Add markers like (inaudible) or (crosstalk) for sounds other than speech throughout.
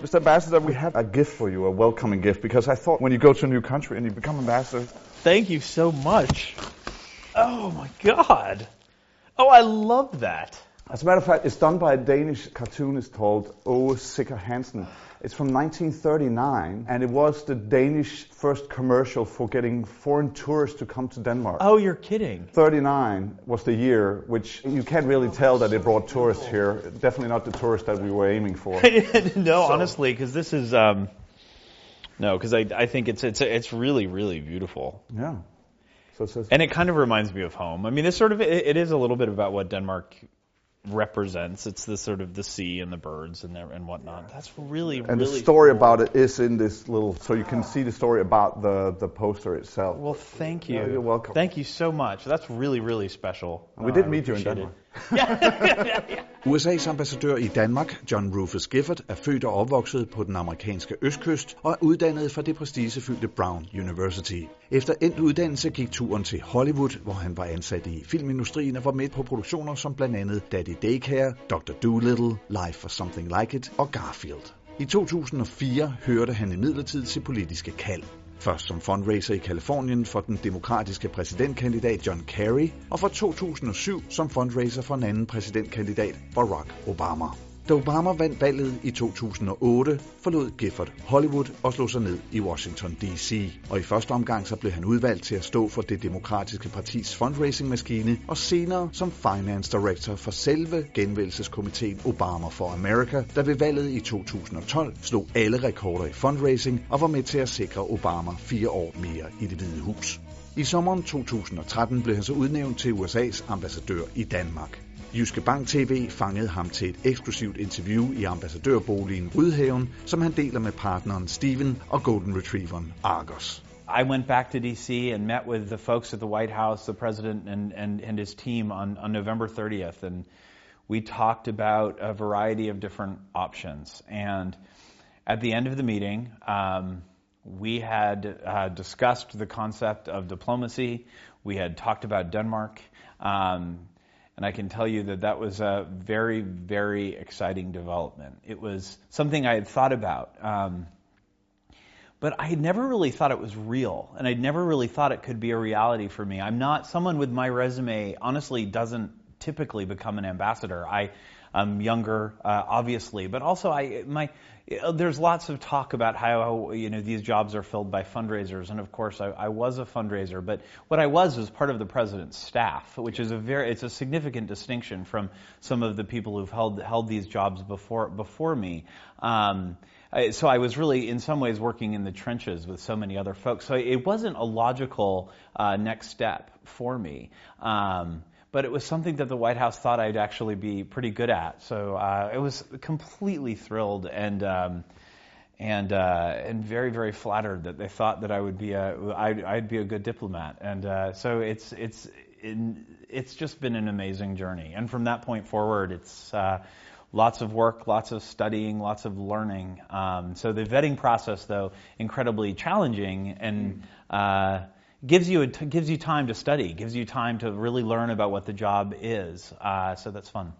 Mr. Ambassador, we have a gift for you, a welcoming gift, because I thought when you go to a new country and you become ambassador. Thank you so much. Oh my God. Oh, I love that. As a matter of fact, it's done by a Danish cartoonist called Aage Sikker Hansen. It's from 1939, and it was the Danish first commercial for getting foreign tourists to come to Denmark. Oh, you're kidding. 39 was the year, which you can't really tell that it brought tourists here. Definitely not the tourists that we were aiming for. (laughs) no, honestly, because this is um, no, because I I think it's it's it's really really beautiful. Yeah. So says, And it kind of reminds me of home. I mean, it's sort of it, it is a little bit about what Denmark represents. It's the sort of the sea and the birds and there and whatnot. That's really and really the story cool. about it is in this little, so you can see the story about the, the poster itself. Well, thank you. Yeah, you're welcome. Thank you so much. That's really really special. And we Uh, did I meet you in USA's (laughs) ambassadør i Danmark, John Rufus Gifford, er født og opvokset på den amerikanske østkyst og er uddannet fra det prestigefyldte Brown University. Efter endt uddannelse gik turen til Hollywood, hvor han var ansat i filmindustrien og var med på produktioner som blandt andet Daddy Daycare, Dr. Dolittle, Life for Something Like It og Garfield. I 2004 hørte han imidlertid til politiske kald. Først som fundraiser i Kalifornien for den demokratiske præsidentkandidat John Kerry, og fra 2007 som fundraiser for en anden præsidentkandidat, Barack Obama. Da Obama vandt valget i 2008, forlod Gifford Hollywood og slog sig ned i Washington D.C. Og i første omgang så blev han udvalgt til at stå for det demokratiske partis fundraising-maskine, og senere som finance director for selve genvælgelseskomiteen Obama for America, der ved valget i 2012 slog alle rekorder i fundraising og var med til at sikre Obama fire år mere i det hvide hus. I sommeren 2013 blev han så udnævnt til USA's ambassadør i Danmark. Jyske Bank TV fangede ham til et eksklusivt interview i ambassadørboligen Rydhaven, som han deler med partneren Steven og Golden Retrieveren Argos. I went back to D.C. and met with the folks at the White House, the president and, and, and his team on, on November 30th, and we talked about a variety of different options. And at the end of the meeting, um, we had uh, discussed the concept of diplomacy. We had talked about Denmark. Um, and I can tell you that that was a very, very exciting development. It was something I had thought about. Um, but I had never really thought it was real, and I'd never really thought it could be a reality for me. I'm not someone with my resume. Honestly, doesn't typically become an ambassador. I, am younger, uh, obviously, but also I my. There's lots of talk about how you know these jobs are filled by fundraisers, and of course I, I was a fundraiser. But what I was was part of the president's staff, which is a very it's a significant distinction from some of the people who've held held these jobs before before me. Um, so I was really, in some ways, working in the trenches with so many other folks. So it wasn't a logical uh, next step for me. Um, but it was something that the White House thought I'd actually be pretty good at. So uh, I was completely thrilled and um, and uh, and very very flattered that they thought that I would be a I'd, I'd be a good diplomat. And uh, so it's it's it's just been an amazing journey. And from that point forward, it's uh, lots of work, lots of studying, lots of learning. Um, so the vetting process, though, incredibly challenging and. Uh, Gives you a t- gives you time to study, gives you time to really learn about what the job is. Uh, so that's fun.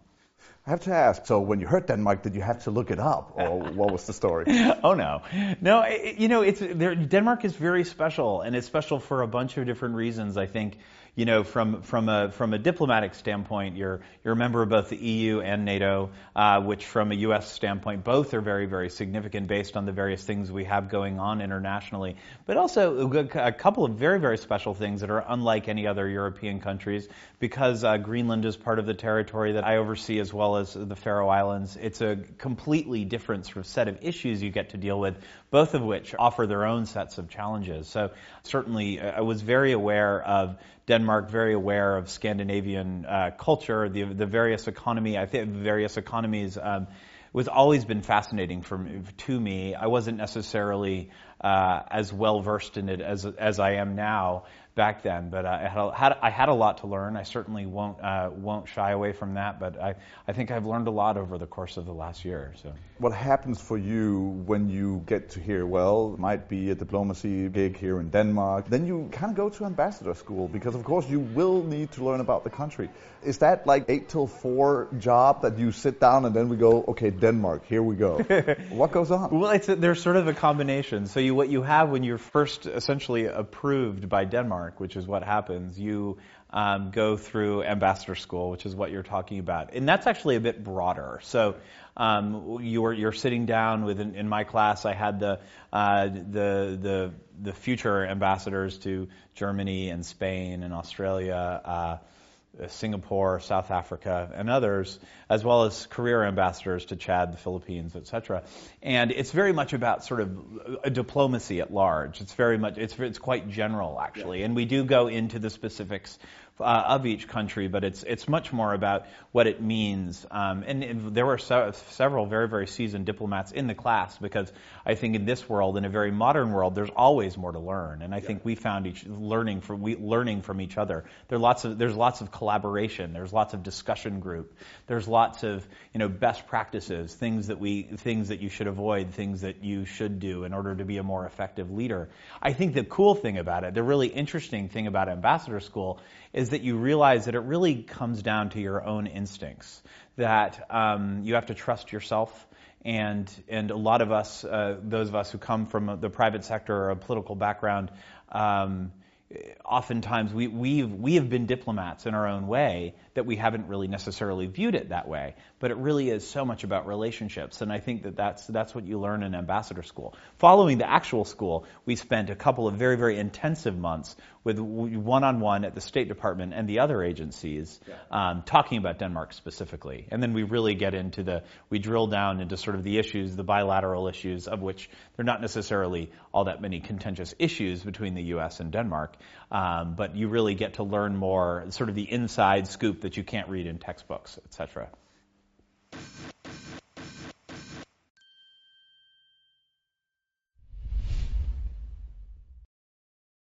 I have to ask, so when you heard Denmark, did you have to look it up, or what was the story? (laughs) oh no, no. It, you know, it's there, Denmark is very special, and it's special for a bunch of different reasons. I think, you know, from from a from a diplomatic standpoint, you're you're a member of both the EU and NATO, uh, which from a U.S. standpoint, both are very very significant based on the various things we have going on internationally. But also a couple of very very special things that are unlike any other European countries, because uh, Greenland is part of the territory that I oversee as well as the Faroe Islands. It's a completely different sort of set of issues you get to deal with, both of which offer their own sets of challenges. So certainly, uh, I was very aware of Denmark, very aware of Scandinavian uh, culture, the the various economy. I think various economies. Um, was always been fascinating for me, to me. I wasn't necessarily uh, as well versed in it as as I am now back then. But I had, a, had I had a lot to learn. I certainly won't uh, won't shy away from that. But I I think I've learned a lot over the course of the last year. So what happens for you when you get to hear well it might be a diplomacy gig here in Denmark? Then you kind of go to ambassador school because of course you will need to learn about the country. Is that like eight till four job that you sit down and then we go okay Denmark here we go? (laughs) what goes on? Well, it's a, there's sort of a combination. So you what you have when you're first essentially approved by Denmark which is what happens. You um, go through ambassador school, which is what you're talking about, and that's actually a bit broader. So um, you're you're sitting down with in, in my class. I had the uh, the the the future ambassadors to Germany and Spain and Australia. Uh, Uh, Singapore, South Africa, and others, as well as career ambassadors to Chad, the Philippines, etc. And it's very much about sort of a diplomacy at large. It's very much it's it's quite general actually, yeah. and we do go into the specifics uh, of each country, but it's it's much more about what it means. Um, and, and, there were so, several very very seasoned diplomats in the class because I think in this world, in a very modern world, there's always more to learn. And I yeah. think we found each learning from we, learning from each other. There lots of there's lots of collaboration. There's lots of discussion group. There's lots of you know best practices, things that we things that you should avoid, things that you should do in order to be a more effective leader. I think the cool thing about it, the really interesting thing about ambassador school is that you realize that it really comes down to your own instincts, that um, you have to trust yourself. And, and a lot of us, uh, those of us who come from the private sector or a political background, um, oftentimes we, we've, we have been diplomats in our own way that we haven't really necessarily viewed it that way. But it really is so much about relationships. And I think that that's, that's what you learn in ambassador school. Following the actual school, we spent a couple of very, very intensive months with one-on-one at the State Department and the other agencies um, talking about Denmark specifically. And then we really get into the, we drill down into sort of the issues, the bilateral issues of which they're not necessarily all that many contentious issues between the U.S. and Denmark. Um, but you really get to learn more, sort of the inside scoop that you can't read in textbooks, etc.